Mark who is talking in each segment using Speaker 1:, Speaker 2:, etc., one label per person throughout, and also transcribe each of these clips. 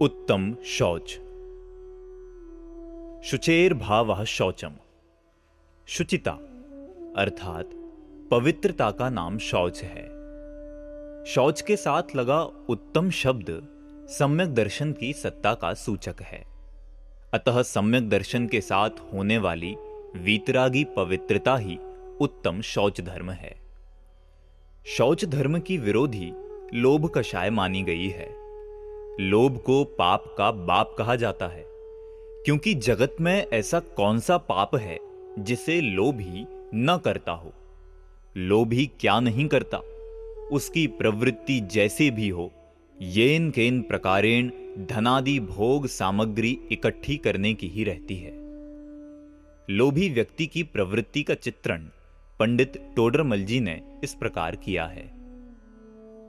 Speaker 1: उत्तम शौच। शुचेर भाव शौचम। शुचिता, अर्थात पवित्रता का नाम शौच है। शौच के साथ लगा उत्तम शब्द सम्यक दर्शन की सत्ता का सूचक है। अतः सम्यक दर्शन के साथ होने वाली वीतरागी पवित्रता ही उत्तम शौच धर्म है। शौच धर्म की विरोधी लोभ कषाय मानी गई है। लोभ को पाप का बाप कहा जाता है। क्योंकि जगत में ऐसा कौन सा पाप है जिसे लोभ ही न करता हो? लोभी क्या नहीं करता? उसकी प्रवृत्ति जैसे भी हो, येन केन प्रकारेण धनादि भोग सामग्री इकट्ठी करने की ही रहती है। लोभी व्यक्ति की प्रवृत्ति का चित्रण पंडित टोडरमल जी ने इस प्रकार किया है।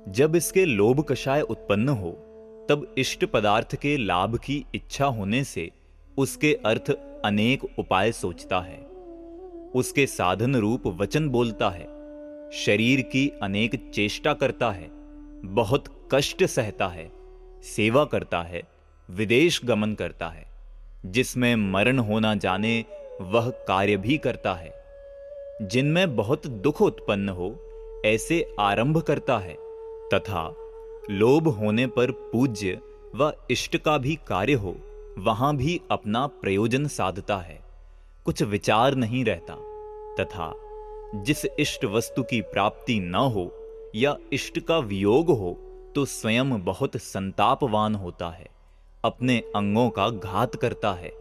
Speaker 1: जब इसके लोभ कषाय उत्पन्न हो तब इष्ट पदार्थ के लाभ की इच्छा होने से उसके अर्थ अनेक उपाय सोचता है। उसके साधन रूप वचन बोलता है। शरीर की अनेक चेष्टा करता है। बहुत कष्ट सहता है। सेवा करता है। विदेश गमन करता है। जिसमें मरण होना जाने, वह कार्य भी करता है। जिनमें बहुत दुख उत्पन्न हो, ऐसे आरंभ करता है। तथा लोभ होने पर पूज्य व इष्ट का भी कार्य हो, वहाँ भी अपना प्रयोजन साधता है। कुछ विचार नहीं रहता, तथा जिस इष्ट वस्तु की प्राप्ति न हो या इष्ट का वियोग हो तो स्वयं बहुत संतापवान होता है, अपने अंगों का घात करता है,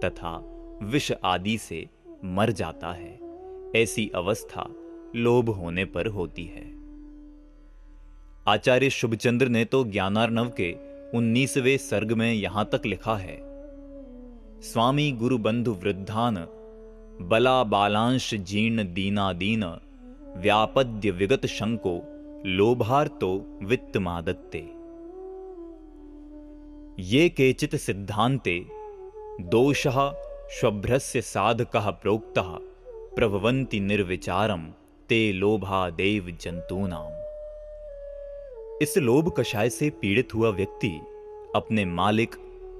Speaker 1: तथा विष आदि से मर जाता है। ऐसी अवस्था लोभ होने पर होती है। आचार्य शुभचंद्र ने तो ज्ञानार्णव के उन्नीसवें सर्ग में यहाँ तक लिखा है। स्वामी गुरु बंधु वृद्धान, बला बालांश जीर्ण दीना दीन व्यापद्य विगत शंको, लोभार्तो वित्त मादत्ते ये केचित सिद्धांते, दोष शुभ्रस्य साधक प्रोक्त प्रभवंती निर्विचारम ते लोभा देव जंतूनाम इस लोभ कषाय से पीड़ित हुआ व्यक्ति अपने मालिक,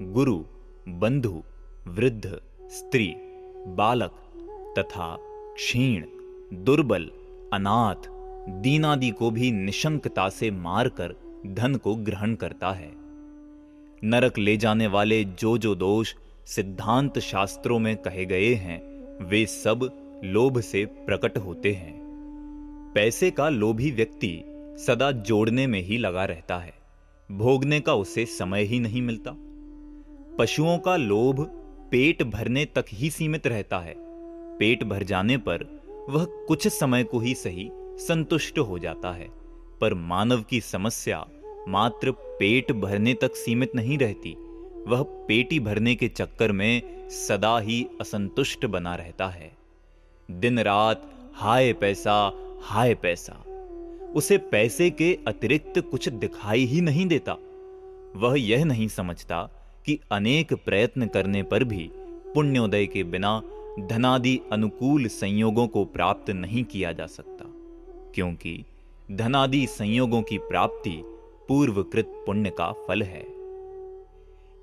Speaker 1: गुरु, बंधु, वृद्ध, स्त्री, बालक तथा क्षीण, दुर्बल, अनाथ, दीनादि को भी निशंकता से मारकर धन को ग्रहण करता है। नरक ले जाने वाले जो जो दोष सिद्धांत शास्त्रों में कहे गए हैं, वे सब लोभ से प्रकट होते हैं। पैसे का लोभी व्यक्ति सदा जोड़ने में ही लगा रहता है। भोगने का उसे समय ही नहीं मिलता। पशुओं का लोभ पेट भरने तक ही सीमित रहता है। पेट भर जाने पर वह कुछ समय को ही सही संतुष्ट हो जाता है। पर मानव की समस्या मात्र पेट भरने तक सीमित नहीं रहती। वह पेटी भरने के चक्कर में सदा ही असंतुष्ट बना रहता है। दिन रात हाय पैसा हाय पैसा। उसे पैसे के अतिरिक्त कुछ दिखाई ही नहीं देता। वह यह नहीं समझता कि अनेक प्रयत्न करने पर भी पुण्योदय के बिना धनादि अनुकूल संयोगों को प्राप्त नहीं किया जा सकता, क्योंकि धनादि संयोगों की प्राप्ति पूर्वकृत पुण्य का फल है।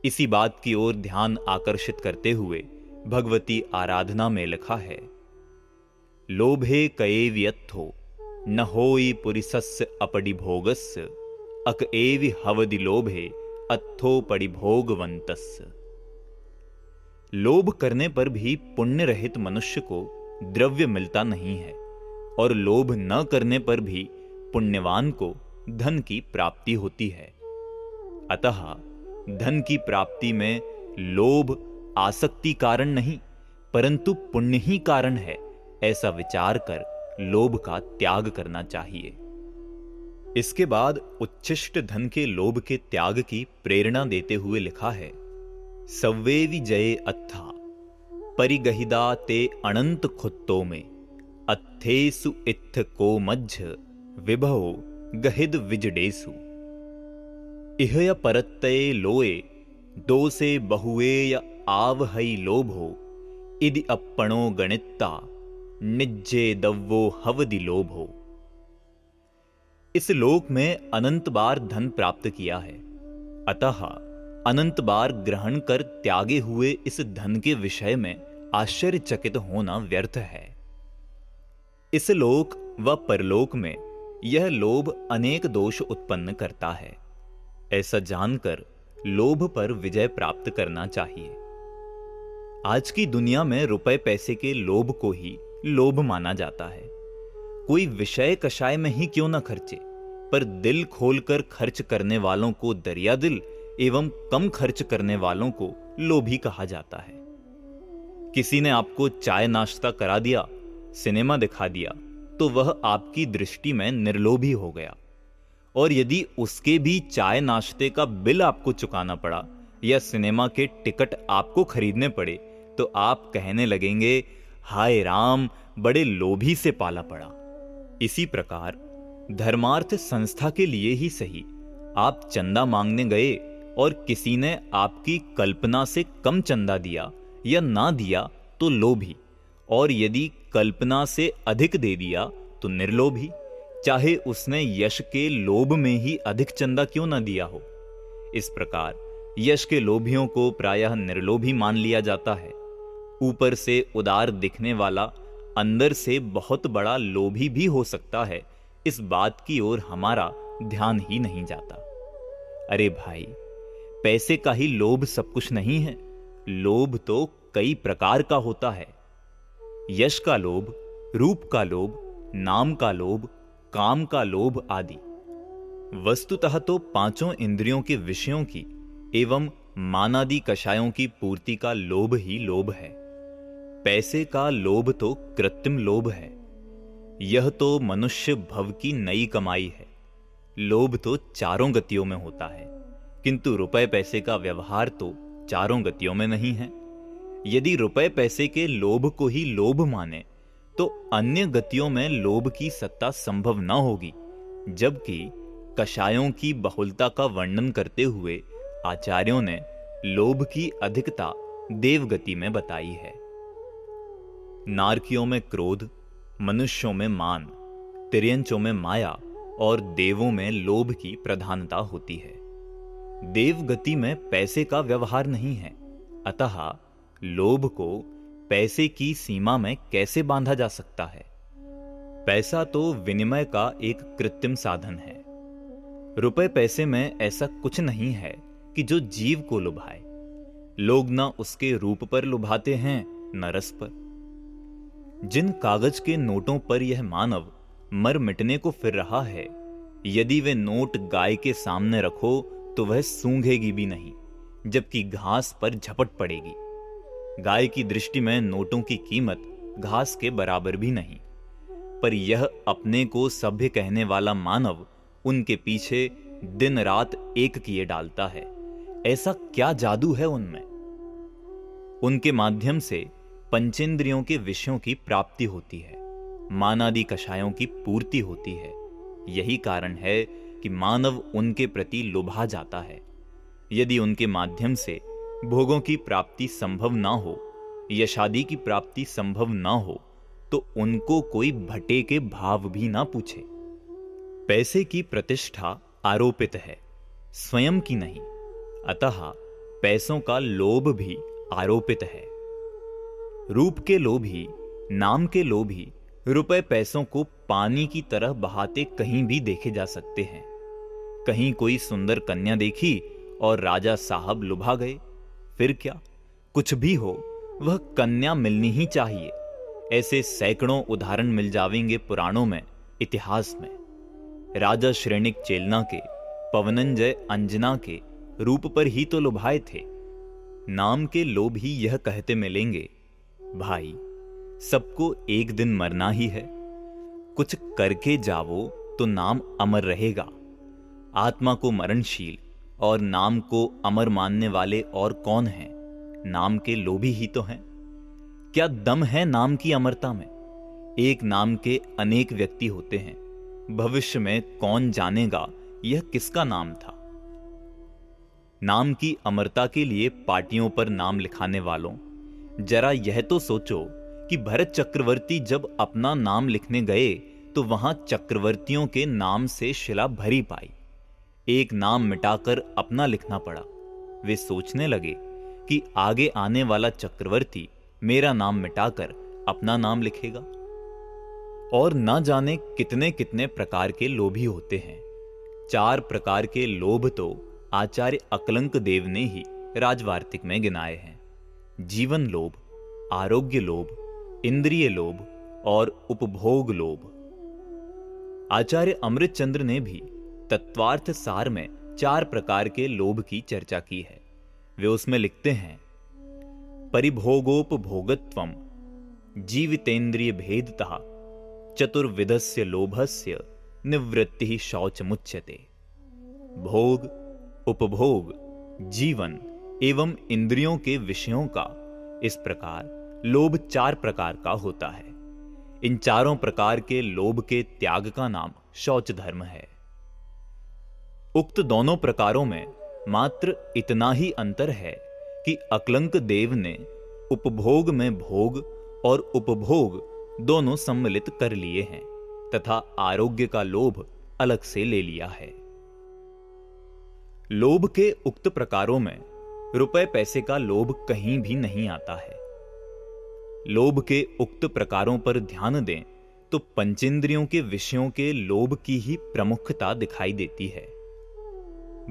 Speaker 1: इसी बात की ओर ध्यान आकर्षित करते हुए भगवती आराधना में लिखा है, लोभे कए व्यथो न होई पुरिसस्य अपडि भोगस्य अक एवि हवदि लोभे अथो पड़ि भोगवंतस्य लोभ करने पर भी पुण्य रहित मनुष्य को द्रव्य मिलता नहीं है, और लोभ न करने पर भी पुण्यवान को धन की प्राप्ति होती है। अतः धन की प्राप्ति में लोभ आसक्ति कारण नहीं, परंतु पुण्य ही कारण है, ऐसा विचार कर लोभ का त्याग करना चाहिए। इसके बाद उच्छिष्ट धन के लोभ के त्याग की प्रेरणा देते हुए लिखा है, सव्वे जय अत्था, परिगहिदा ते अनंत खुत्तो में, अत्थेसु इत्थ को मध्य विभव गहिद विजडेसु। इहय परत्तये लोए दो से बहुए या आव हई लोभो, इदि अपणो गणिता निज्जे दव्वो हवदि लोभ। इस लोक में अनंत बार धन प्राप्त किया है। अतः अनंत बार ग्रहण कर त्यागे हुए इस धन के विषय में आश्चर्यचकित होना व्यर्थ है। इस लोक व परलोक में यह लोभ अनेक दोष उत्पन्न करता है। ऐसा जानकर लोभ पर विजय प्राप्त करना चाहिए। आज की दुनिया में रुपए पैसे के लोभ को ही लोभ माना जाता है। कोई विषय कषाय में ही क्यों ना खर्चे? पर दिल खोलकर खर्च करने वालों को दरिया दिल एवं कम खर्च करने वालों को लोभी कहा जाता है। किसी ने आपको चाय नाश्ता करा दिया, सिनेमा दिखा दिया तो वह आपकी दृष्टि में निर्लोभी हो गया। और यदि उसके भी चाय नाश्ते का बिल आपको चुकाना पड़ा या सिनेमा के टिकट आपको खरीदने पड़े तो आप कहने लगेंगे हाय राम, बड़े लोभी से पाला पड़ा। इसी प्रकार, धर्मार्थ संस्था के लिए ही सही। आप चंदा मांगने गए और किसी ने आपकी कल्पना से कम चंदा दिया या ना दिया तो लोभी, और यदि कल्पना से अधिक दे दिया तो निर्लोभी, चाहे उसने यश के लोभ में ही अधिक चंदा क्यों ना दिया हो। इस प्रकार, यश के लोभियों को प्रायः निर्लोभी मान लिया जाता है। ऊपर से उदार दिखने वाला, अंदर से बहुत बड़ा लोभी भी हो सकता है। इस बात की ओर हमारा ध्यान ही नहीं जाता। अरे भाई, पैसे का ही लोभ सब कुछ नहीं है। लोभ तो कई प्रकार का होता है। यश का लोभ, रूप का लोभ, नाम का लोभ, काम का लोभ आदि। वस्तुतः तो पाँचों इंद्रियों के विषयों की एवं मानादि कषायों की पूर्ति का लोभ ही लोभ है। पैसे का लोभ तो कृत्रिम लोभ है। यह तो मनुष्य भव की नई कमाई है। लोभ तो चारों गतियों में होता है। किंतु रुपए पैसे का व्यवहार तो चारों गतियों में नहीं है। यदि रुपए पैसे के लोभ को ही लोभ माने तो अन्य गतियों में लोभ की सत्ता संभव न होगी, जबकि कषायों की बहुलता का वर्णन करते हुए आचार्यों ने लोभ की अधिकता देवगति में बताई है। नारकियों में क्रोध, मनुष्यों में मान तिरंचों में माया और देवों में लोभ की प्रधानता होती है। देव गति में पैसे का व्यवहार नहीं है, अतः लोभ को पैसे की सीमा में कैसे बांधा जा सकता है? पैसा तो विनिमय का एक कृत्रिम साधन है। रुपए पैसे में ऐसा कुछ नहीं है कि जो जीव को लुभाए। लोग न उसके रूप पर लुभाते हैं, न रस पर। जिन कागज़ के नोटों पर यह मानव मर मिटने को फिर रहा है, यदि वे नोट गाय के सामने रखो तो वह सूंघेगी भी नहीं, जबकि घास पर झपट पड़ेगी। गाय की दृष्टि में नोटों की कीमत घास के बराबर भी नहीं, पर यह अपने को सभ्य कहने वाला मानव उनके पीछे दिन रात एक किए डालता है। ऐसा क्या जादू है उनमें? उनके माध्यम से पंचेंद्रियों के विषयों की प्राप्ति होती है, मानादि कषायों की पूर्ति होती है। यही कारण है कि मानव उनके प्रति लुभा जाता है। यदि उनके माध्यम से भोगों की प्राप्ति संभव ना हो, या शादी की प्राप्ति संभव ना हो तो उनको कोई भटे के भाव भी ना पूछे। पैसे की प्रतिष्ठा आरोपित है, स्वयं की नहीं, अतः पैसों का लोभ भी आरोपित है। रूप के लोभी, नाम के लोभी, रुपए पैसों को पानी की तरह बहाते कहीं भी देखे जा सकते हैं। कहीं कोई सुंदर कन्या देखी और राजा साहब लुभा गए, फिर क्या? कुछ भी हो, वह कन्या मिलनी ही चाहिए। ऐसे सैकड़ों उदाहरण मिल जावेंगे पुराणों में, इतिहास में। राजा श्रेणिक चेलना के, पवनंजय अंजना के रूप पर ही तो लुभाए थे। नाम के लोभ ही यह कहते मिलेंगे भाई, सबको एक दिन मरना ही है। कुछ करके जावो तो नाम अमर रहेगा। आत्मा को मरणशील और नाम को अमर मानने वाले और कौन हैं? नाम के लोभी ही तो हैं। क्या दम है नाम की अमरता में? एक नाम के अनेक व्यक्ति होते हैं। भविष्य में कौन जानेगा यह किसका नाम था? नाम की अमरता के लिए पार्टियों पर नाम लिखाने वालों जरा यह तो सोचो कि भरत चक्रवर्ती जब अपना नाम लिखने गए तो वहाँ चक्रवर्तियों के नाम से शिला भरी पाई। एक नाम मिटाकर अपना लिखना पड़ा। वे सोचने लगे कि आगे आने वाला चक्रवर्ती मेरा नाम मिटाकर अपना नाम लिखेगा। और न जाने कितने कितने प्रकार के लोभी होते हैं। चार प्रकार के लोभ तो आचार्य अकलंक देव ने ही राजवार्तिक में गिनाए हैं। जीवन लोभ, आरोग्य लोभ, इंद्रिय लोभ और उपभोग लोभ। आचार्य अमृत चंद्र ने भी तत्वार्थ सार में चार प्रकार के लोभ की चर्चा की है। वे उसमें लिखते हैं, परिभोगोपभोगत्व जीवितेन्द्रिय भेदता चतुर्विधस्य लोभस्य निवृत्ति शौच मुच्यते भोग, उपभोग, जीवन एवं इंद्रियों के विषयों का इस प्रकार, लोभ चार प्रकार का होता है। इन चारों प्रकार के लोभ के त्याग का नाम शौच धर्म है। उक्त दोनों प्रकारों में मात्र इतना ही अंतर है कि अकलंक देव ने उपभोग में भोग और उपभोग दोनों सम्मिलित कर लिए हैं, तथा आरोग्य का लोभ अलग से ले लिया है। लोभ के उक्त प्रकारों में रुपए पैसे का लोभ कहीं भी नहीं आता है। लोभ के उक्त प्रकारों पर ध्यान दें तो पंचेंद्रियों के विषयों के लोभ की ही प्रमुखता दिखाई देती है।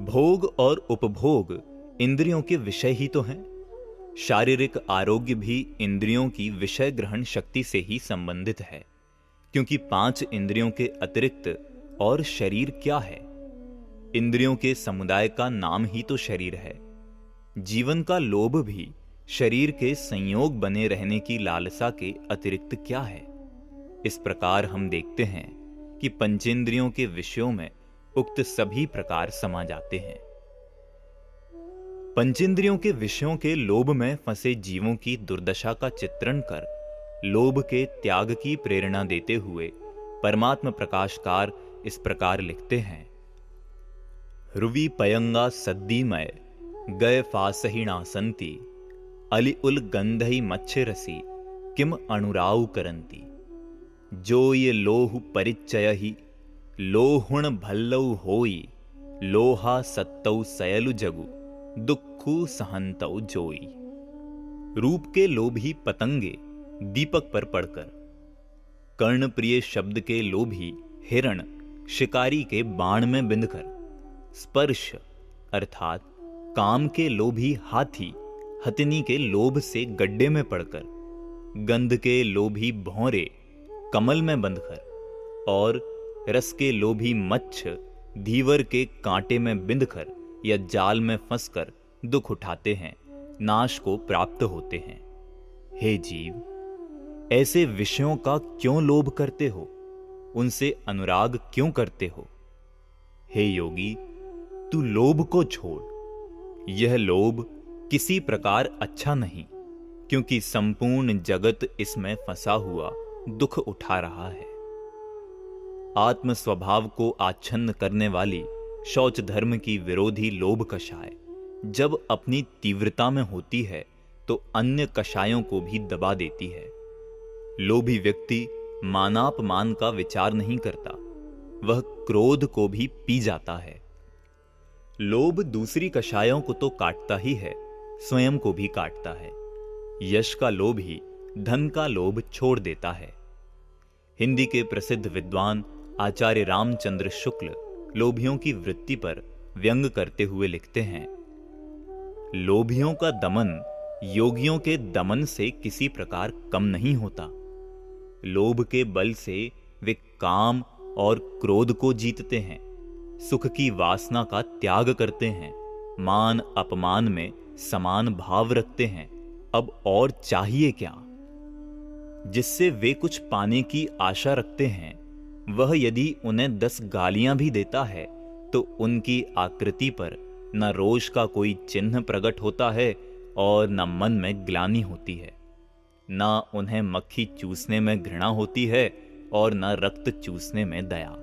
Speaker 1: भोग और उपभोग इंद्रियों के विषय ही तो हैं। शारीरिक आरोग्य भी इंद्रियों की विषय ग्रहण शक्ति से ही संबंधित है, क्योंकि पाँच इंद्रियों के अतिरिक्त और शरीर क्या है? इंद्रियों के समुदाय का नाम ही तो शरीर है। जीवन का लोभ भी शरीर के संयोग बने रहने की लालसा के अतिरिक्त क्या है? इस प्रकार हम देखते हैं कि पंचेंद्रियों के विषयों में उक्त सभी प्रकार समा जाते हैं। पंचेंद्रियों के विषयों के लोभ में फंसे जीवों की दुर्दशा का चित्रण कर लोभ के त्याग की प्रेरणा देते हुए परमात्म प्रकाशकार इस प्रकार लिखते हैं। रुवि पयंगा सद्दीमय गय फासहिणा संति, अलि उल गंधई मच्छरसी, किम अनुराव करंती। जो ये लोह परिचय ही लोहुण भल्लऊ होई, लोहा सत्तौ सयलु जगु, दुखु सहंतौ जोई। रूप के लोभी पतंगे, दीपक पर पड़कर। कर्ण प्रिय शब्द के लोभी, हिरण, शिकारी के बाण में बिंदकर। स्पर्श, अर्थात काम के लोभी हाथी, हथिनी के लोभ से गड्ढे में पड़कर, गंध के लोभी भौरे, कमल में बंधकर, और रस के लोभी मच्छ, धीवर के कांटे में बिंदकर या जाल में फंसकर दुख उठाते हैं, नाश को प्राप्त होते हैं। हे जीव, ऐसे विषयों का क्यों लोभ करते हो? उनसे अनुराग क्यों करते हो? हे योगी, तू लोभ को छोड़ यह लोभ किसी प्रकार अच्छा नहीं, क्योंकि संपूर्ण जगत इसमें फंसा हुआ दुख उठा रहा है। आत्म स्वभाव को आच्छन्न करने वाली शौच धर्म की विरोधी लोभ कषाय जब अपनी तीव्रता में होती है तो अन्य कषायों को भी दबा देती है। लोभी व्यक्ति मानापमान का विचार नहीं करता, वह क्रोध को भी पी जाता है। लोभ दूसरी कषायों को तो काटता ही है, स्वयं को भी काटता है। यश का लोभ ही धन का लोभ छोड़ देता है। हिंदी के प्रसिद्ध विद्वान आचार्य रामचंद्र शुक्ल लोभियों की वृत्ति पर व्यंग करते हुए लिखते हैं, लोभियों का दमन योगियों के दमन से किसी प्रकार कम नहीं होता। लोभ के बल से वे काम और क्रोध को जीतते हैं। सुख की वासना का त्याग करते हैं। मान अपमान में समान भाव रखते हैं। अब और चाहिए क्या? जिससे वे कुछ पाने की आशा रखते हैं, वह यदि उन्हें दस गालियाँ भी देता है तो उनकी आकृति पर न रोष का कोई चिन्ह प्रकट होता है और न मन में ग्लानी होती है। न उन्हें मक्खी चूसने में घृणा होती है और न रक्त चूसने में दया।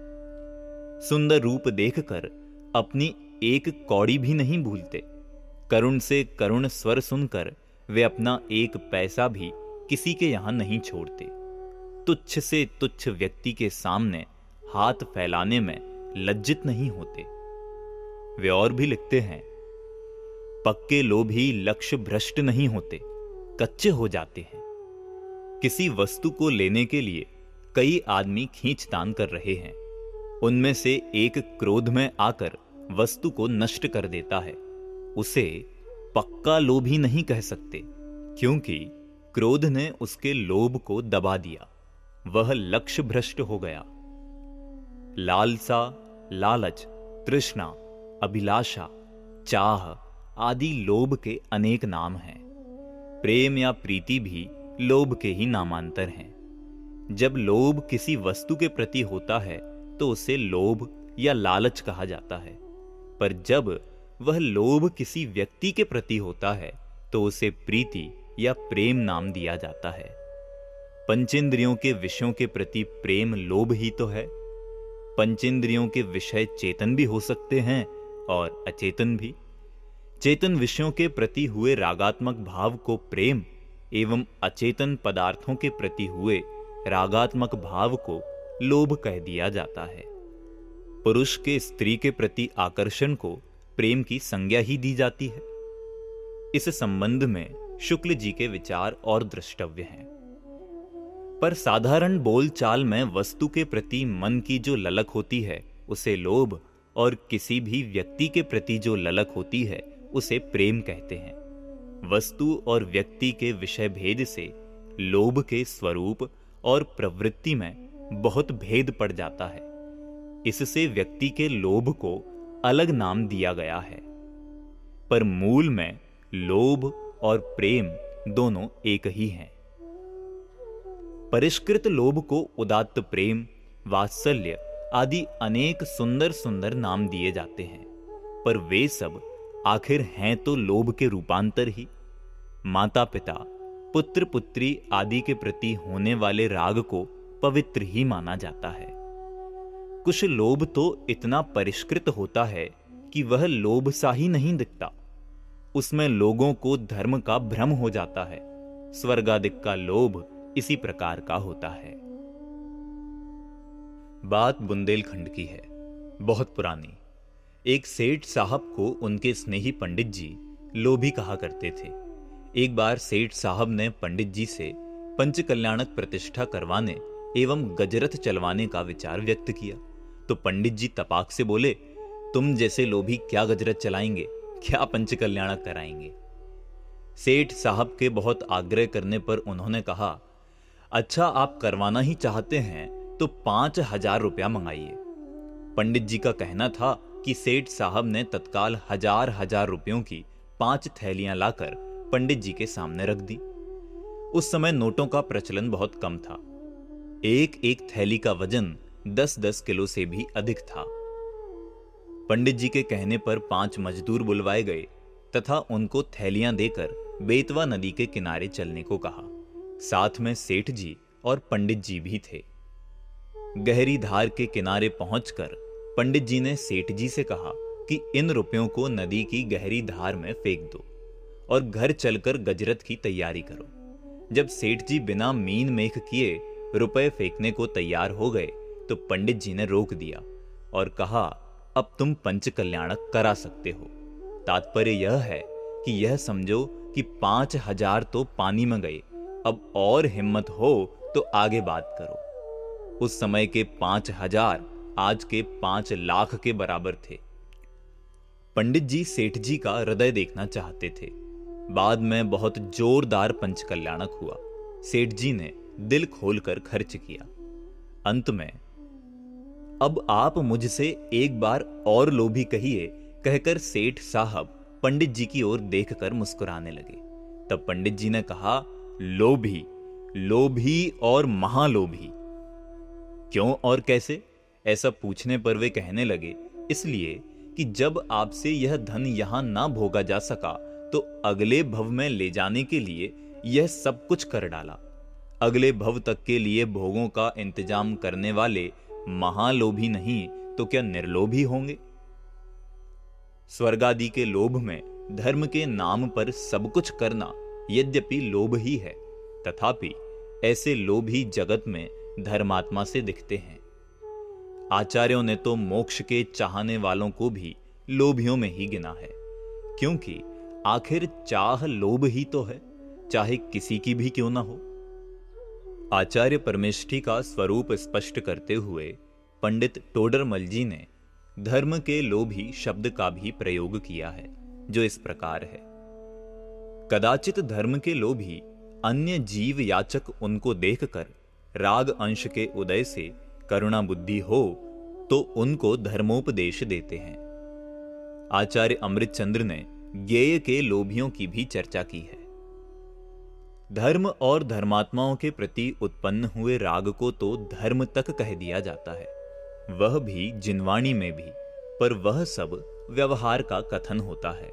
Speaker 1: सुंदर रूप देखकर अपनी एक कौड़ी भी नहीं भूलते। करुण से करुण स्वर सुनकर वे अपना एक पैसा भी किसी के यहाँ नहीं छोड़ते। तुच्छ से तुच्छ व्यक्ति के सामने हाथ फैलाने में लज्जित नहीं होते। वे और भी लिखते हैं, पक्के लोभी लक्ष्य भ्रष्ट नहीं होते, कच्चे हो जाते हैं। किसी वस्तु को लेने के लिए कई आदमी खींचतान कर रहे हैं। उनमें से एक क्रोध में आकर वस्तु को नष्ट कर देता है। उसे पक्का लोभी नहीं कह सकते, क्योंकि क्रोध ने उसके लोभ को दबा दिया। वह लक्ष्य भ्रष्ट हो गया। लालसा, लालच, तृष्णा, अभिलाषा, चाह आदि लोभ के अनेक नाम हैं। प्रेम या प्रीति भी लोभ के ही नामांतर हैं। जब लोभ किसी वस्तु के प्रति होता है तो उसे लोभ या लालच कहा जाता है। पर जब वह लोभ किसी व्यक्ति के प्रति होता है तो उसे प्रीति या प्रेम नाम दिया जाता है। पंचेंद्रियों के विषयों के प्रति प्रेम लोभ ही तो है। पंचेंद्रियों के विषय चेतन भी हो सकते हैं और अचेतन भी। चेतन विषयों के प्रति हुए रागात्मक भाव को प्रेम एवं अचेतन पदार्थों के प्रति हुए रागात्मक भाव को लोभ कह दिया जाता है। पुरुष के स्त्री के प्रति आकर्षण को प्रेम की संज्ञा ही दी जाती है। इस संबंध में शुक्ल जी के विचार और दृष्टव्य हैं। पर साधारण बोलचाल में वस्तु के प्रति मन की जो ललक होती है, उसे लोभ और किसी भी व्यक्ति के प्रति जो ललक होती है, उसे प्रेम कहते हैं। वस्तु और व्यक्ति के विषय भेद से लोभ के स्वरूप और प्रवृत्ति में बहुत भेद पड़ जाता है। इससे व्यक्ति के लोभ को अलग नाम दिया गया है। पर मूल में लोभ और प्रेम दोनों एक ही हैं। परिष्कृत लोभ को उदात्त प्रेम, वात्सल्य आदि अनेक सुंदर सुंदर नाम दिए जाते हैं। पर वे सब आखिर हैं तो लोभ के रूपांतर ही। माता पिता, पुत्र पुत्री आदि के प्रति होने वाले राग को पवित्र ही माना जाता है। कुछ लोभ तो इतना परिष्कृत होता है कि वह लोभ सा ही नहीं दिखता। उसमें लोगों को धर्म का भ्रम हो जाता है, स्वर्गादिक का लोभ इसी प्रकार का होता है। बात बुंदेलखंड की है, बहुत पुरानी। एक सेठ साहब को उनके स्नेही पंडित जी लोभी कहा करते थे। एक बार सेठ साहब ने पंडित जी से पंच कल्याणक प्रतिष्ठा करवाने एवं गजरथ चलवाने का विचार व्यक्त किया। तो पंडित जी तपाक से बोले, तुम जैसे लोभी क्या गजरथ चलाएँगे? क्या पंच कल्याणक कराएँगे? सेठ साहब के बहुत आग्रह करने पर उन्होंने कहा अच्छा आप करवाना ही चाहते हैं तो पाँच हज़ार रुपया मंगाइए। पंडित जी का कहना था कि सेठ साहब ने तत्काल हज़ार हज़ार रुपयों की पाँच थैलियाँ लाकर पंडित जी के सामने रख दी। उस समय नोटों का प्रचलन बहुत कम था। एक एक थैली का वज़न दस दस किलो से भी अधिक था। पंडित जी के कहने पर पाँच मजदूर बुलवाए गए तथा उनको थैलियाँ देकर बेतवा नदी के किनारे चलने को कहा। साथ में सेठ जी और पंडित जी भी थे। गहरी धार के किनारे पहुंचकर पंडित जी ने सेठ जी से कहा कि इन रुपयों को नदी की गहरी धार में फेंक दो और घर चलकर गजरत की तैयारी करो। जब सेठ जी बिना मीन मेख किए रुपए फेंकने को तैयार हो गए तो पंडित जी ने रोक दिया और कहा, अब तुम पंच कल्याणक करा सकते हो। तात्पर्य यह है कि यह समझो कि पाँच हज़ार तो पानी में गए। अब और हिम्मत हो तो आगे बात करो। उस समय के पाँच हज़ार आज के पाँच लाख के बराबर थे। पंडित जी सेठ जी का हृदय देखना चाहते थे। बाद में बहुत जोरदार पंच कल्याणक हुआ। सेठ जी ने दिल खोलकर खर्च किया। अंत में, अब आप मुझसे एक बार और लोभी कहिए, कहकर सेठ साहब पंडित जी की ओर देखकर मुस्कुराने लगे। तब पंडित जी ने कहा, लोभी लोभी और महालोभी। क्यों और कैसे? ऐसा पूछने पर वे कहने लगे, इसलिए कि जब आपसे यह धन यहाँ ना भोगा जा सका तो अगले भव में ले जाने के लिए यह सब कुछ कर डाला। अगले भव तक के लिए भोगों का इंतज़ाम करने वाले महालोभी नहीं तो क्या निर्लोभी होंगे? स्वर्गादि के लोभ में धर्म के नाम पर सब कुछ करना यद्यपि लोभ ही है, तथापि ऐसे लोभ ही जगत में धर्मात्मा से दिखते हैं। आचार्यों ने तो मोक्ष के चाहने वालों को भी लोभियों में ही गिना है, क्योंकि आखिर चाह लोभ ही तो है, चाहे किसी की भी क्यों ना हो। आचार्य परमेष्ठी का स्वरूप स्पष्ट करते हुए पंडित टोडरमल जी ने धर्म के लोभी शब्द का भी प्रयोग किया है, जो इस प्रकार है। कदाचित धर्म के लोभी अन्य जीव याचक उनको देखकर राग अंश के उदय से करुणा बुद्धि हो तो उनको धर्मोपदेश देते हैं। आचार्य अमृतचंद्र ने ज्ञेय के लोभियों की भी चर्चा की है। धर्म और धर्मात्माओं के प्रति उत्पन्न हुए राग को तो धर्म तक कह दिया जाता है। वह भी जिनवाणी में भी, पर वह सब व्यवहार का कथन होता है।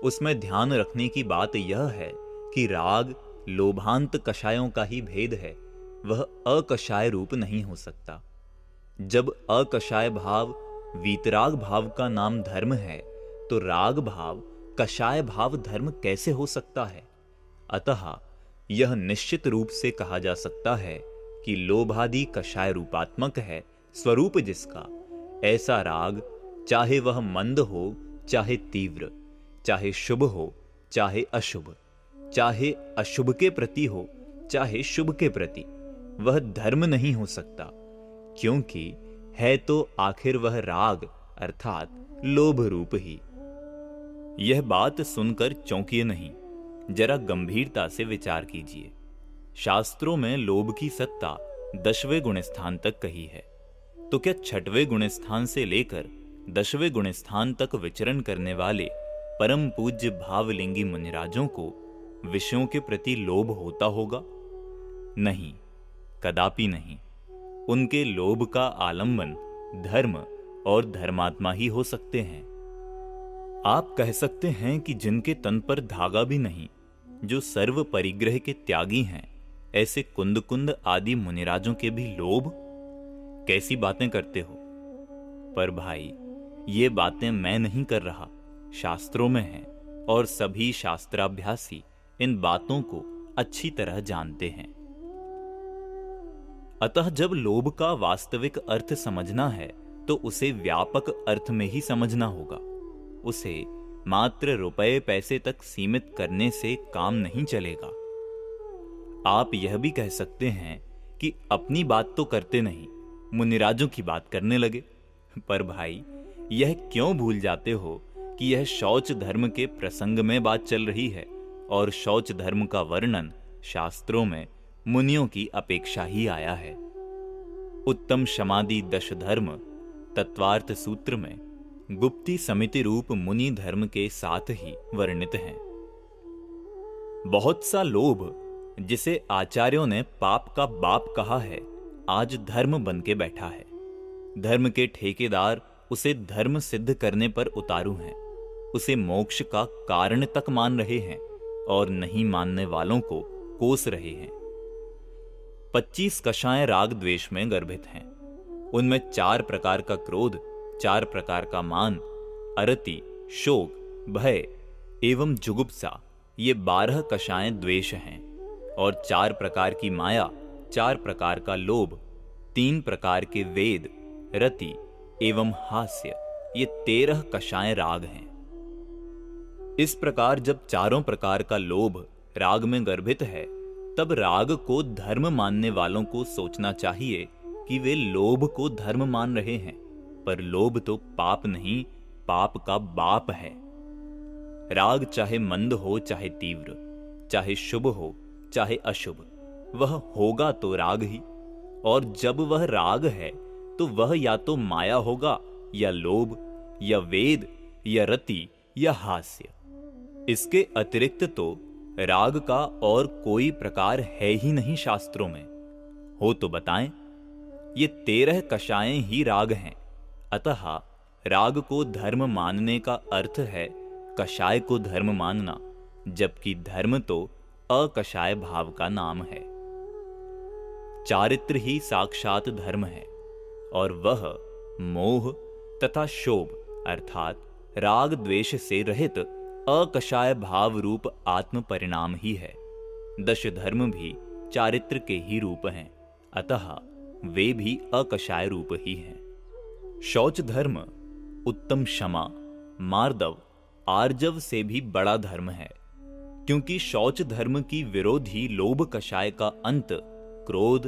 Speaker 1: उसमें ध्यान रखने की बात यह है कि राग लोभांत कषायों का ही भेद है, वह अकषाय रूप नहीं हो सकता। जब अकषाय भाव वीतराग भाव का नाम धर्म है तो राग भाव कषाय भाव धर्म कैसे हो सकता है? अतः यह निश्चित रूप से कहा जा सकता है कि लोभादि कषाय रूपात्मक है, स्वरूप जिसका। ऐसा राग, चाहे वह मंद हो, चाहे तीव्र, चाहे शुभ हो, चाहे अशुभ चाहे अशुभ के प्रति हो, चाहे शुभ के प्रति, वह धर्म नहीं हो सकता, क्योंकि है तो आखिर वह राग, अर्थात लोभ रूप ही। यह बात सुनकर चौंकिए नहीं। जरा गंभीरता से विचार कीजिए। शास्त्रों में लोभ की सत्ता दसवें गुण स्थान तक कही है। तो क्या छठवें गुण स्थान से लेकर दसवें गुण स्थान तक विचरण करने वाले परम पूज्य भावलिंगी मुनिराजों को विषयों के प्रति लोभ होता होगा? नहीं, कदापि नहीं। उनके लोभ का आलंबन धर्म और धर्मात्मा ही हो सकते हैं। आप कह सकते हैं कि जिनके तन पर धागा भी नहीं जो सर्व परिग्रह के त्यागी हैं, ऐसे कुंद कुंद आदि मुनिराजों के भी लोभ? कैसी बातें करते हो? पर भाई, ये बातें मैं नहीं कर रहा, शास्त्रों में है, और सभी शास्त्राभ्यासी इन बातों को अच्छी तरह जानते हैं। अतः जब लोभ का वास्तविक अर्थ समझना है तो उसे व्यापक अर्थ में ही समझना होगा। उसे मात्र रुपए पैसे तक सीमित करने से काम नहीं चलेगा। आप यह भी कह सकते हैं कि अपनी बात तो करते नहीं, मुनिराजों की बात करने लगे। पर भाई, यह क्यों भूल जाते हो कि यह शौच धर्म के प्रसंग में बात चल रही है और शौच धर्म का वर्णन शास्त्रों में मुनियों की अपेक्षा ही आया है। उत्तम समाधि दश धर्म तत्वार्थ सूत्र में गुप्ती समिति रूप मुनि धर्म के साथ ही वर्णित हैं। बहुत सा लोभ जिसे आचार्यों ने पाप का बाप कहा है, आज धर्म बन के बैठा है। धर्म के ठेकेदार उसे धर्म सिद्ध करने पर उतारू हैं। उसे मोक्ष का कारण तक मान रहे हैं और नहीं मानने वालों को कोस रहे हैं। पच्चीस कषाएँ राग द्वेष में गर्भित हैं। उनमें चार प्रकार का क्रोध चार प्रकार का मान, अरति, शोक, भय एवं जुगुप्सा, ये बारह कषाएँ द्वेष हैं। और चार प्रकार की माया, चार प्रकार का लोभ, तीन प्रकार के वेद, रति एवं हास्य, ये तेरह कषाएँ राग हैं। इस प्रकार जब चारों प्रकार का लोभ राग में गर्भित है, तब राग को धर्म मानने वालों को सोचना चाहिए कि वे लोभ को धर्म मान रहे हैं। पर लोभ तो पाप नहीं, पाप का बाप है। राग चाहे मंद हो, चाहे तीव्र, चाहे शुभ हो, चाहे अशुभ, वह होगा तो राग ही। और जब वह राग है तो वह या तो माया होगा, या लोभ, या वेद, या रति, या हास्य। इसके अतिरिक्त तो राग का और कोई प्रकार है ही नहीं शास्त्रों में। हो तो बताएँ, ये तेरह कषाएँ ही राग हैं। अतः राग को धर्म मानने का अर्थ है कषाय को धर्म मानना, जबकि धर्म तो अकषाय भाव का नाम है। चारित्र ही साक्षात धर्म है, और वह मोह तथा शोभ, अर्थात राग द्वेष से रहित अकषाय भाव रूप आत्म परिणाम ही है। दश धर्म भी चारित्र के ही रूप हैं, अतः वे भी अकषाय रूप ही हैं। शौच धर्म उत्तम क्षमा, मार्दव, आर्जव से भी बड़ा धर्म है क्योंकि शौच धर्म की विरोधी लोभ कषाय का अंत, क्रोध,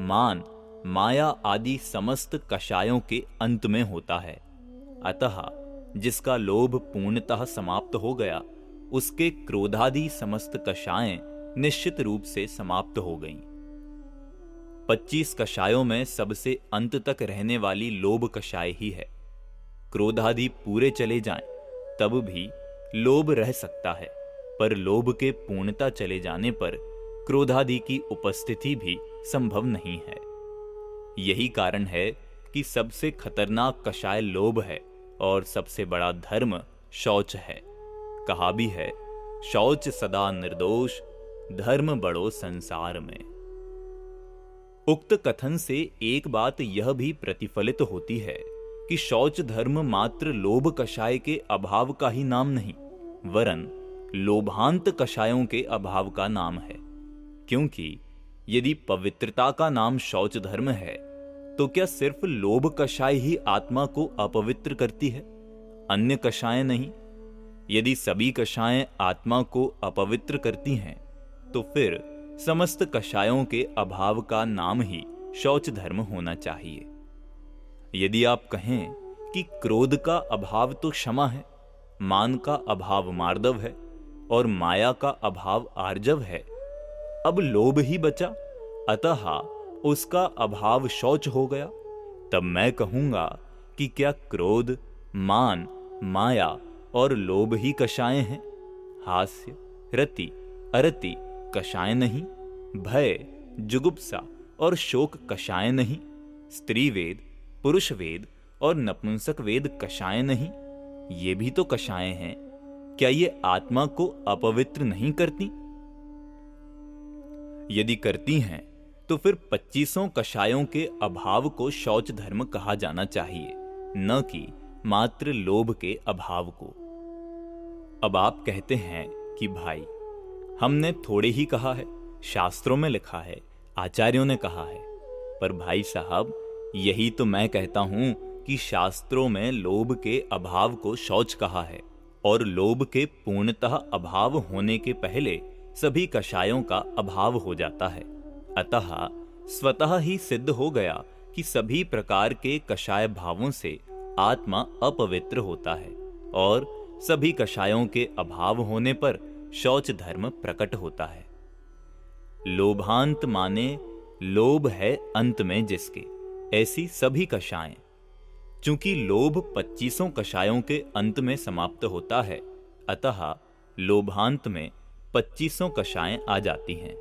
Speaker 1: मान, माया आदि समस्त कषायों के अंत में होता है अतः, जिसका लोभ पूर्णतः समाप्त हो गया, उसके क्रोधादि समस्त कषाएँ निश्चित रूप से समाप्त हो गईं। पच्चीस कषायों में सबसे अंत तक रहने वाली लोभ कषाय ही है। क्रोधादि पूरे चले जाएँ, तब भी लोभ रह सकता है पर लोभ के पूर्णता चले जाने पर क्रोधादि की उपस्थिति भी संभव नहीं है। यही कारण है कि सबसे खतरनाक कषाय लोभ है और सबसे बड़ा धर्म शौच है। कहा भी है शौच सदा निर्दोष धर्म बड़ो संसार में। उक्त कथन से एक बात यह भी प्रतिफलित होती है कि शौच धर्म मात्र लोभ कषाय के अभाव का ही नाम नहीं, वरन लोभांत कषायों के अभाव का नाम है। क्योंकि यदि पवित्रता का नाम शौच धर्म है तो क्या सिर्फ़ लोभ कषाय ही आत्मा को अपवित्र करती है? अन्य कषाय नहीं। यदि सभी कषाएँ आत्मा को अपवित्र करती हैं तो फिर समस्त कषायों के अभाव का नाम ही शौच धर्म होना चाहिए। यदि आप कहें कि क्रोध का अभाव तो क्षमा है, मान का अभाव मार्दव है और माया का अभाव आर्जव है, अब लोभ ही बचा, अतः उसका अभाव शौच हो गया, तब मैं कहूँगा कि क्या क्रोध, मान, माया और लोभ ही कषाय हैं? हास्य, रति, अरति कषाय नहीं, भय, जुगुप्सा और शोक कषाय नहीं स्त्री वेद पुरुष वेद और नपुंसक वेद कषाय नहीं, ये भी तो कषाय हैं। क्या ये आत्मा को अपवित्र नहीं करती? यदि करती हैं तो फिर पच्चीसों कषायों के अभाव को शौच धर्म कहा जाना चाहिए, न कि मात्र लोभ के अभाव को। अब आप कहते हैं कि भाई हमने थोड़े ही कहा है, शास्त्रों में लिखा है, आचार्यों ने कहा है। पर भाई साहब, यही तो मैं कहता हूँ कि शास्त्रों में लोभ के अभाव को शौच कहा है, और लोभ के पूर्णतः अभाव होने के पहले सभी कषायों का अभाव हो जाता है। अतः स्वतः ही सिद्ध हो गया कि सभी प्रकार के कषाय भावों से आत्मा अपवित्र होता है, और सभी कषायों के अभाव होने पर शौच धर्म प्रकट होता है। लोभांत माने लोभ है अंत में जिसके। ऐसी सभी कषाएँ चूँकि लोभ पच्चीसों कषायों के अंत में समाप्त होता है, अतः लोभांत में पच्चीसों कषाएँ आ जाती हैं।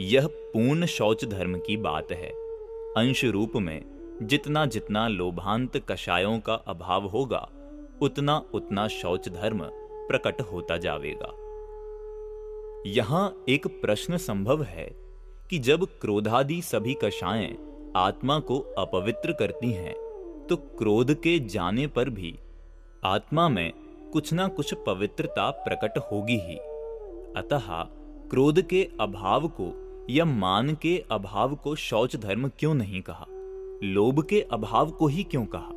Speaker 1: यह पूर्ण शौच धर्म की बात है। अंश रूप में जितना जितना लोभांत कषायों का अभाव होगा, उतना उतना शौच धर्म प्रकट होता जाएगा यहाँ एक प्रश्न संभव है कि जब क्रोधादि सभी कषाएँ आत्मा को अपवित्र करती हैं तो क्रोध के जाने पर भी आत्मा में कुछ ना कुछ पवित्रता प्रकट होगी ही। अतः क्रोध के अभाव को या मान के अभाव को शौच धर्म क्यों नहीं कहा? लोभ के अभाव को ही क्यों कहा?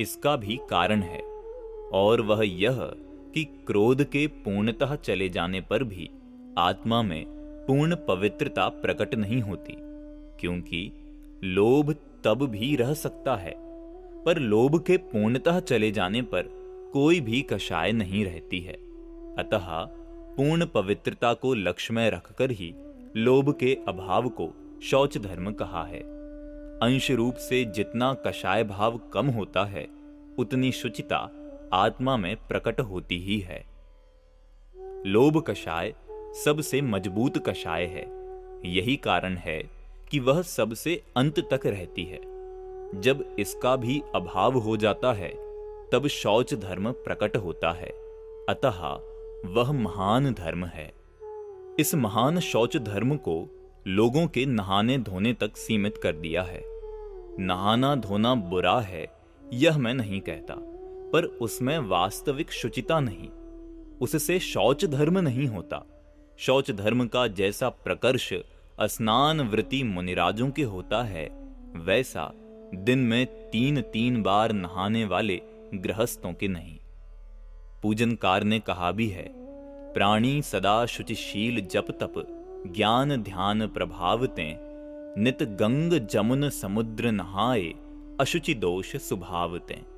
Speaker 1: इसका भी कारण है। और वह यह कि क्रोध के पूर्णतः चले जाने पर भी आत्मा में पूर्ण पवित्रता प्रकट नहीं होती, क्योंकि लोभ तब भी रह सकता है, पर लोभ के पूर्णतः चले जाने पर कोई भी कषाय नहीं रहती है। अतः पूर्ण पवित्रता को लक्ष्य में रखकर ही लोभ के अभाव को शौच धर्म कहा है। अंश रूप से जितना कषाय भाव कम होता है, उतनी शुचिता आत्मा में प्रकट होती ही है। लोभ कषाय सबसे मज़बूत कषाय है। यही कारण है कि वह सबसे अंत तक रहती है। जब इसका भी अभाव हो जाता है, तब शौच धर्म प्रकट होता है। अतः वह महान धर्म है। इस महान शौच धर्म को लोगों के नहाने धोने तक सीमित कर दिया है। नहाना धोना बुरा है, यह मैं नहीं कहता। पर उसमें वास्तविक शुचिता नहीं। उससे शौच धर्म नहीं होता। शौच धर्म का जैसा प्रकर्ष स्नान वृत्ति मुनिराजों के होता है, वैसा दिन में तीन तीन बार नहाने वाले गृहस्थों के नहीं। पूजनकार ने कहा भी है, प्राणी सदा शुचिशील जप तप, ज्ञान ध्यान प्रभावते, नित गंग जमुन समुद्र नहाए, अशुचि दोष सुभावते।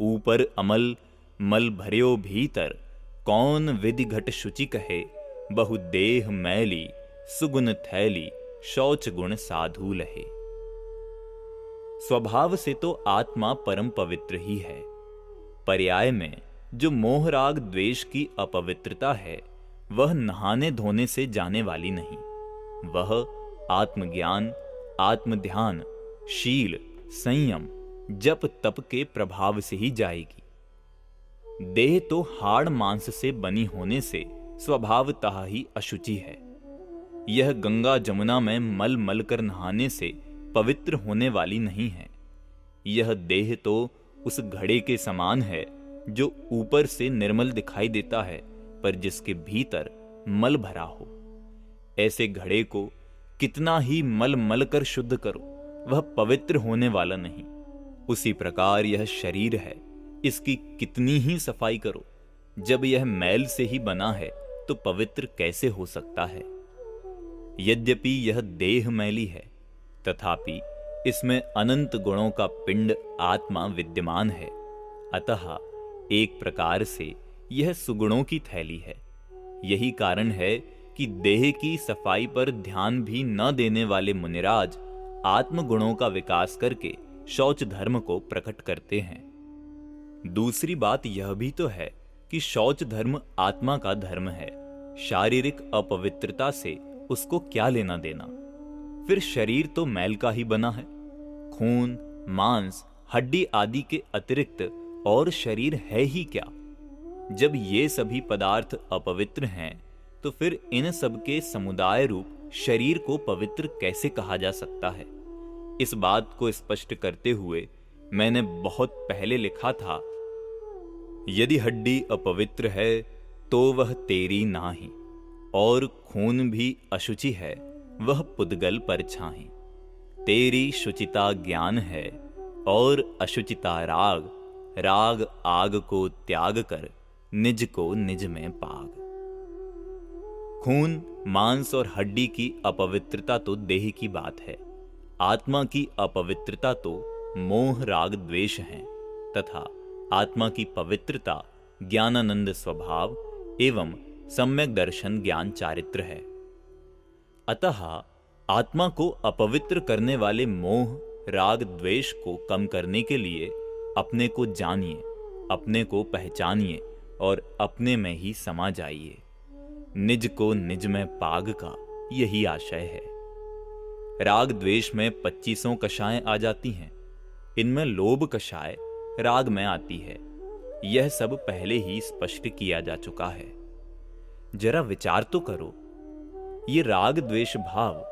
Speaker 1: ऊपर अमल, मल भर्यो भीतर, कौन विधि घट शुचि कहे? बहु देह मैली, सुगुण थैली, शौच गुण साधु लहे। स्वभाव से तो आत्मा परम पवित्र ही है। पर्याय में जो मोह राग द्वेष की अपवित्रता है, वह नहाने धोने से जाने वाली नहीं। वह आत्मज्ञान, आत्मध्यान, शील, संयम जप तप के प्रभाव से ही जाएगी। देह तो हाड़ मांस से बनी होने से स्वभावतः ही अशुचि है। यह गंगा जमुना में मल मल कर नहाने से पवित्र होने वाली नहीं है। यह देह तो उस घड़े के समान है जो ऊपर से निर्मल दिखाई देता है, पर जिसके भीतर मल भरा हो। ऐसे घड़े को कितना ही मल मल कर शुद्ध करो, वह पवित्र होने वाला नहीं। उसी प्रकार यह शरीर है। इसकी कितनी ही सफ़ाई करो। जब यह मैल से ही बना है तो पवित्र कैसे हो सकता है? यद्यपि यह देह मैली है, तथापि इसमें अनंत गुणों का पिंड आत्मा विद्यमान है। अतः एक प्रकार से यह सुगुणों की थैली है। यही कारण है कि देह की सफ़ाई पर ध्यान भी न देने वाले मुनिराज आत्मगुणों का विकास करके शौच धर्म को प्रकट करते हैं। दूसरी बात यह भी तो है कि शौच धर्म आत्मा का धर्म है। शारीरिक अपवित्रता से उसको क्या लेना देना? फिर शरीर तो मैल का ही बना है। खून, मांस, हड्डी आदि के अतिरिक्त और शरीर है ही क्या? जब ये सभी पदार्थ अपवित्र हैं तो फिर इन सब के समुदाय रूप शरीर को पवित्र कैसे कहा जा सकता है? इस बात को स्पष्ट करते हुए मैंने बहुत पहले लिखा था, यदि हड्डी अपवित्र है तो वह तेरी ना ही और खून भी अशुचि है, वह पुद्गल पर छाही। तेरी शुचिता ज्ञान है, और अशुचिता राग राग आग को त्याग कर, निज को निज में पाग। खून, मांस और हड्डी की अपवित्रता तो देह की बात है। आत्मा की अपवित्रता तो मोह, राग, द्वेष है, तथा आत्मा की पवित्रता, ज्ञानानंद स्वभाव एवं सम्यक दर्शन, ज्ञान, चारित्र है। अतः आत्मा को अपवित्र करने वाले मोह, राग, द्वेष को कम करने के लिए अपने को जानिए, अपने को पहचानिए और अपने में ही समा जाइए। निज को निज में पाग का यही आशय है। राग द्वेष में पच्चीसों कषाएँ आ जाती हैं। इनमें लोभ कषाय, राग में आती है। यह सब पहले ही स्पष्ट किया जा चुका है। जरा विचार तो करो। ये राग द्वेष भाव,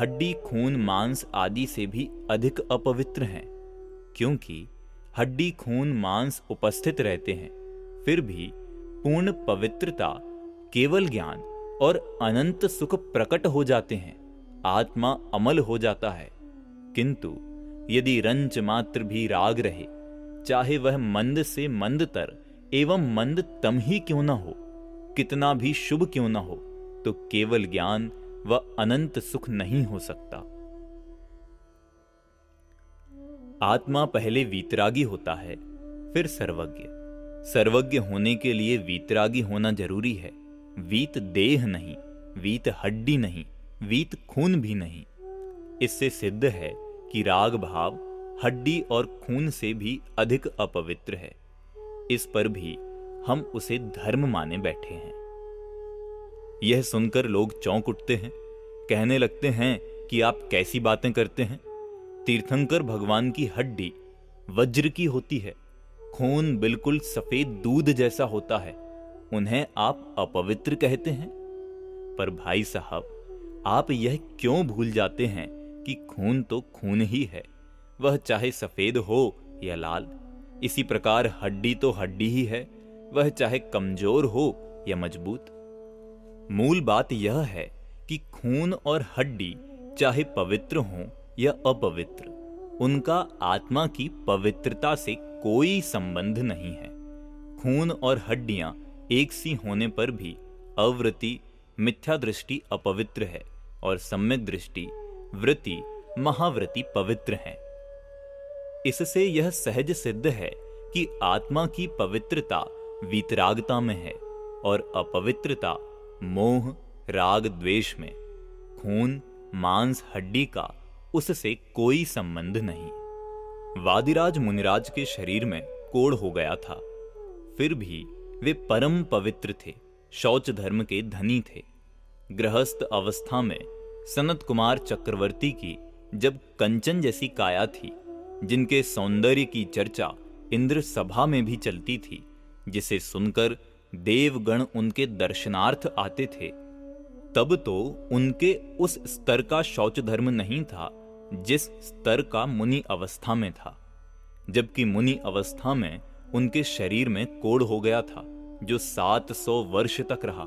Speaker 1: हड्डी, खून, मांस आदि से भी अधिक अपवित्र हैं, क्योंकि हड्डी, खून, मांस उपस्थित रहते हैं, फिर भी पूर्ण पवित्रता, केवल ज्ञान और अनंत सुख प्रकट हो जाते हैं। आत्मा अमल हो जाता है। किंतु यदि रंच मात्र भी राग रहे, चाहे वह मंद से मंदतर एवं मंद तम ही क्यों न हो, कितना भी शुभ क्यों ना हो तो केवल ज्ञान व अनंत सुख नहीं हो सकता। आत्मा पहले वीतरागी होता है, फिर सर्वज्ञ। सर्वज्ञ होने के लिए वीतरागी होना ज़रूरी है। वीत देह नहीं, वीत हड्डी नहीं। वीत खून भी नहीं। इससे सिद्ध है कि राग भाव हड्डी और खून से भी अधिक अपवित्र है। इस पर भी हम उसे धर्म माने बैठे हैं। यह सुनकर लोग चौंक उठते हैं, कहने लगते हैं कि आप कैसी बातें करते हैं। तीर्थंकर भगवान की हड्डी वज्र की होती है। खून बिल्कुल सफ़ेद दूध जैसा होता है। उन्हें आप अपवित्र कहते हैं। पर भाई साहब आप यह क्यों भूल जाते हैं कि खून तो खून ही है? वह चाहे सफ़ेद हो या लाल, इसी प्रकार हड्डी तो हड्डी ही है, वह चाहे कमज़ोर हो या मज़बूत। मूल बात यह है कि खून और हड्डी चाहे पवित्र हो या अपवित्र, उनका आत्मा की पवित्रता से कोई संबंध नहीं है। खून और हड्डियाँ एक सी होने पर भी अवृति मिथ्या दृष्टि अपवित्र है। और सम्यक दृष्टि, वृत्ति, महावृत्ति पवित्र है। इससे यह सहज सिद्ध है कि आत्मा की पवित्रता वीतरागता में है और अपवित्रता मोह, राग, द्वेष में। खून, मांस, हड्डी का उससे कोई संबंध नहीं। वादिराज मुनिराज के शरीर में कोड़ हो गया था। फिर भी वे परम पवित्र थे, शौच धर्म के धनी थे। गृहस्थ अवस्था में सनत कुमार चक्रवर्ती की जब कंचन जैसी काया थी, जिनके सौंदर्य की चर्चा इंद्र सभा में भी चलती थी, जिसे सुनकर देवगण उनके दर्शनार्थ आते थे, तब तो उनके उस स्तर का शौच धर्म नहीं था, जिस स्तर का मुनि अवस्था में था, जबकि मुनि अवस्था में उनके शरीर में कोड़ हो गया था, जो 700 वर्ष तक रहा।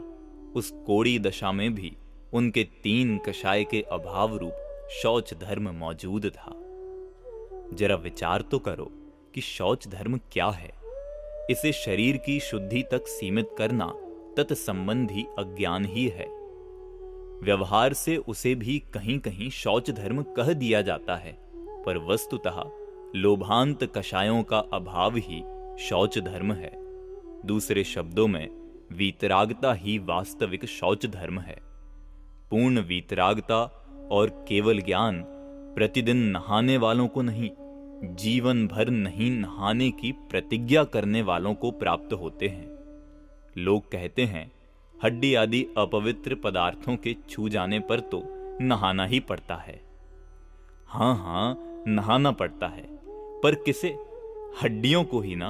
Speaker 1: उस कोड़ी दशा में भी उनके तीन कषाय के अभाव रूप शौच धर्म मौजूद था। जरा विचार तो करो कि शौच धर्म क्या है। इसे शरीर की शुद्धि तक सीमित करना तत्संबंधी अज्ञान ही है। व्यवहार से उसे भी कहीं कहीं शौच धर्म कह दिया जाता है, पर वस्तुतः लोभांत कषायों का अभाव ही शौच धर्म है। दूसरे शब्दों में वीतरागता ही वास्तविक शौच धर्म है। पूर्ण वीतरागता और केवल ज्ञान प्रतिदिन नहाने वालों को नहीं जीवन भर नहीं नहाने की प्रतिज्ञा करने वालों को प्राप्त होते हैं। लोग कहते हैं, हड्डी आदि अपवित्र पदार्थों के छू जाने पर तो नहाना ही पड़ता है। हाँ हाँ, नहाना पड़ता है, पर किसे? हड्डियों को ही ना।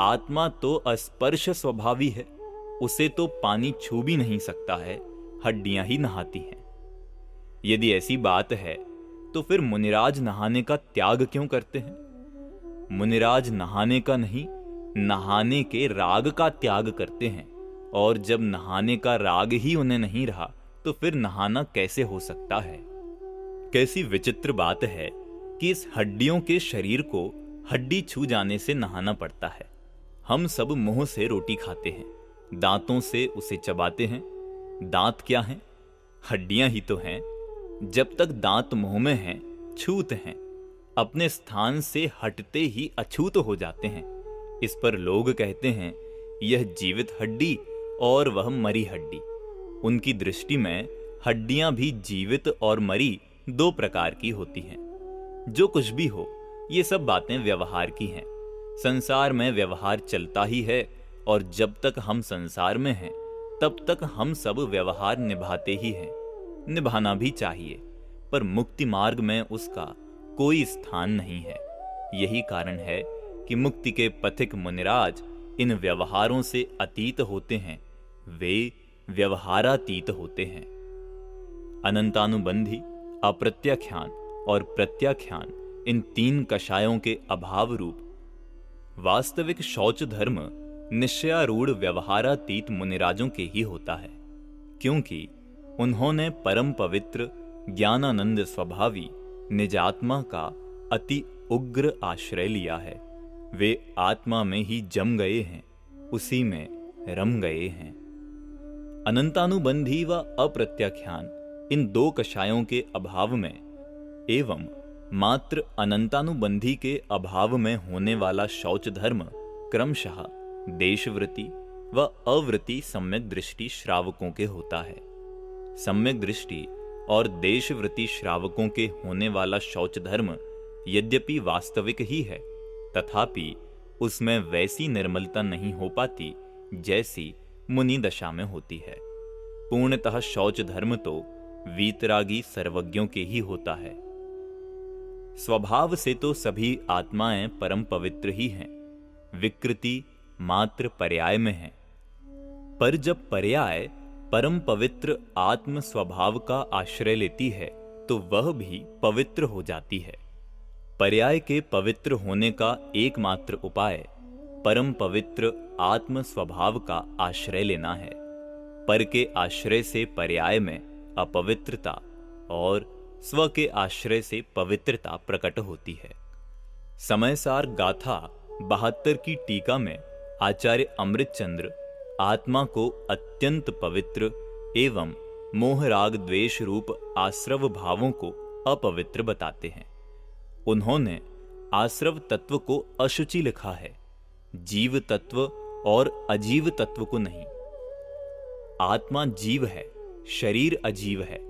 Speaker 1: आत्मा तो अस्पर्श स्वभावी है। उसे तो पानी छू भी नहीं सकता है, हड्डियाँ ही नहाती हैं। यदि ऐसी बात है तो फिर मुनिराज नहाने का त्याग क्यों करते हैं? मुनिराज नहाने का नहीं, नहाने के राग का त्याग करते हैं, और जब नहाने का राग ही उन्हें नहीं रहा तो फिर नहाना कैसे हो सकता है? कैसी विचित्र बात है कि इस हड्डियों के शरीर को हड्डी छू जाने से नहाना पड़ता है। हम सब मुँह से रोटी खाते हैं। दांतों से उसे चबाते हैं। दांत क्या हैं? हड्डियाँ ही तो हैं। जब तक दांत मुँह में हैं, छूत हैं, अपने स्थान से हटते ही अछूत हो जाते हैं। इस पर लोग कहते हैं, यह जीवित हड्डी और वह मरी हड्डी। उनकी दृष्टि में हड्डियाँ भी जीवित और मरी दो प्रकार की होती हैं। जो कुछ भी हो, ये सब बातें व्यवहार की हैं। संसार में व्यवहार चलता ही है और जब तक हम संसार में हैं, तब तक हम सब व्यवहार निभाते ही हैं। निभाना भी चाहिए, पर मुक्ति मार्ग में उसका कोई स्थान नहीं है। यही कारण है कि मुक्ति के पथिक मुनिराज इन व्यवहारों से अतीत होते हैं। वे व्यवहारातीत होते हैं। अनंतानुबंधी, अप्रत्याख्यान और प्रत्याख्यान इन तीन कषायों के अभाव रूप वास्तविक शौच धर्म निश्चयारूढ़ व्यवहारातीत मुनिराजों के ही होता है, क्योंकि उन्होंने परम पवित्र, ज्ञानानंद स्वभावी निजात्मा का अति उग्र आश्रय लिया है। वे आत्मा में ही जम गए हैं, उसी में रम गए हैं। अनंतानुबंधी व अप्रत्याख्यान इन दो कषायों के अभाव में एवं मात्र अनंतानुबंधी के अभाव में होने वाला शौच धर्म क्रमशः देशवृत्ति व अवृत्ति सम्यक दृष्टि श्रावकों के होता है। सम्यक दृष्टि और देशवृत्ति श्रावकों के होने वाला शौच धर्म यद्यपि वास्तविक ही है, तथापि उसमें वैसी निर्मलता नहीं हो पाती जैसी मुनि दशा में होती है। पूर्णतः शौच धर्म तो वीतरागी सर्वज्ञों के ही होता है। स्वभाव से तो सभी आत्माएँ परम पवित्र ही हैं। विकृति मात्र पर्याय में है। पर जब पर्याय परम पवित्र आत्म स्वभाव का आश्रय लेती है तो वह भी पवित्र हो जाती है। पर्याय के पवित्र होने का एकमात्र उपाय परम पवित्र आत्म स्वभाव का आश्रय लेना है। पर के आश्रय से पर्याय में अपवित्रता और स्व के आश्रय से पवित्रता प्रकट होती है। समयसार गाथा बहत्तर की टीका में आचार्य अमृतचंद्र, आत्मा को अत्यंत पवित्र एवं मोह राग द्वेष रूप आश्रव भावों को अपवित्र बताते हैं। उन्होंने आश्रव तत्व को अशुचि लिखा है, जीव तत्व और अजीव तत्व को नहीं। आत्मा जीव है, शरीर अजीव है,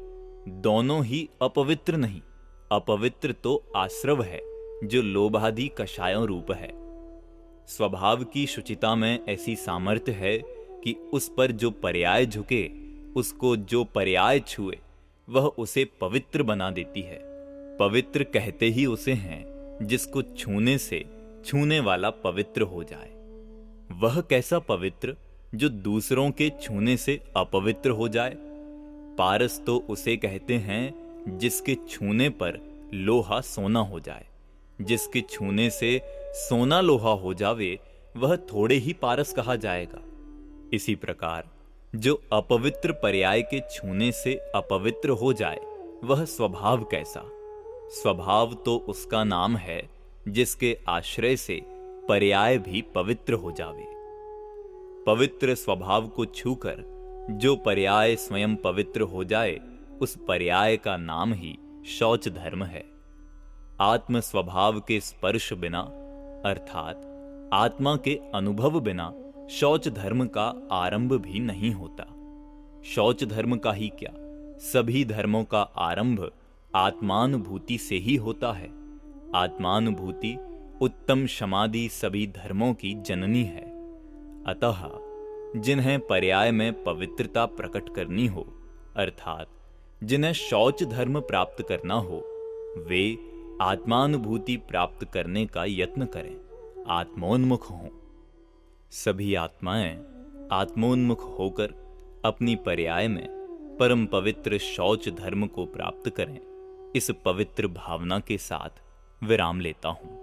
Speaker 1: दोनों ही अपवित्र नहीं, अपवित्र तो आश्रव है, जो लोभादि कषायों रूप है। स्वभाव की शुचिता में ऐसी सामर्थ्य है कि उस पर जो पर्याय झुके, उसको जो पर्याय छुए, वह उसे पवित्र बना देती है। पवित्र कहते ही उसे हैं, जिसको छूने से छूने वाला पवित्र हो जाए। वह कैसा पवित्र जो दूसरों के छूने से अपवित्र हो जाए? पारस तो उसे कहते हैं, जिसके छूने पर लोहा सोना हो जाए, जिसके छूने से सोना लोहा हो जावे, वह थोड़े ही पारस कहा जाएगा। इसी प्रकार, जो अपवित्र पर्याय के छूने से अपवित्र हो जाए, वह स्वभाव कैसा? स्वभाव तो उसका नाम है, जिसके आश्रय से पर्याय भी पवित्र हो जावे। पवित्र स्वभाव को छूकर, जो पर्याय स्वयं पवित्र हो जाए, उस पर्याय का नाम ही शौच धर्म है। आत्म स्वभाव के स्पर्श बिना अर्थात आत्मा के अनुभव बिना शौच धर्म का आरंभ भी नहीं होता। शौच धर्म का ही क्या? सभी धर्मों का आरंभ आत्मानुभूति से ही होता है। आत्मानुभूति उत्तम समाधि सभी धर्मों की जननी है। अतः जिन्हें पर्याय में पवित्रता प्रकट करनी हो, अर्थात जिन्हें शौच धर्म प्राप्त करना हो, वे आत्मानुभूति प्राप्त करने का यत्न करें। आत्मोन्मुख हों। सभी आत्माएँ आत्मोन्मुख होकर अपनी पर्याय में परम पवित्र शौच धर्म को प्राप्त करें। इस पवित्र भावना के साथ विराम लेता हूँ।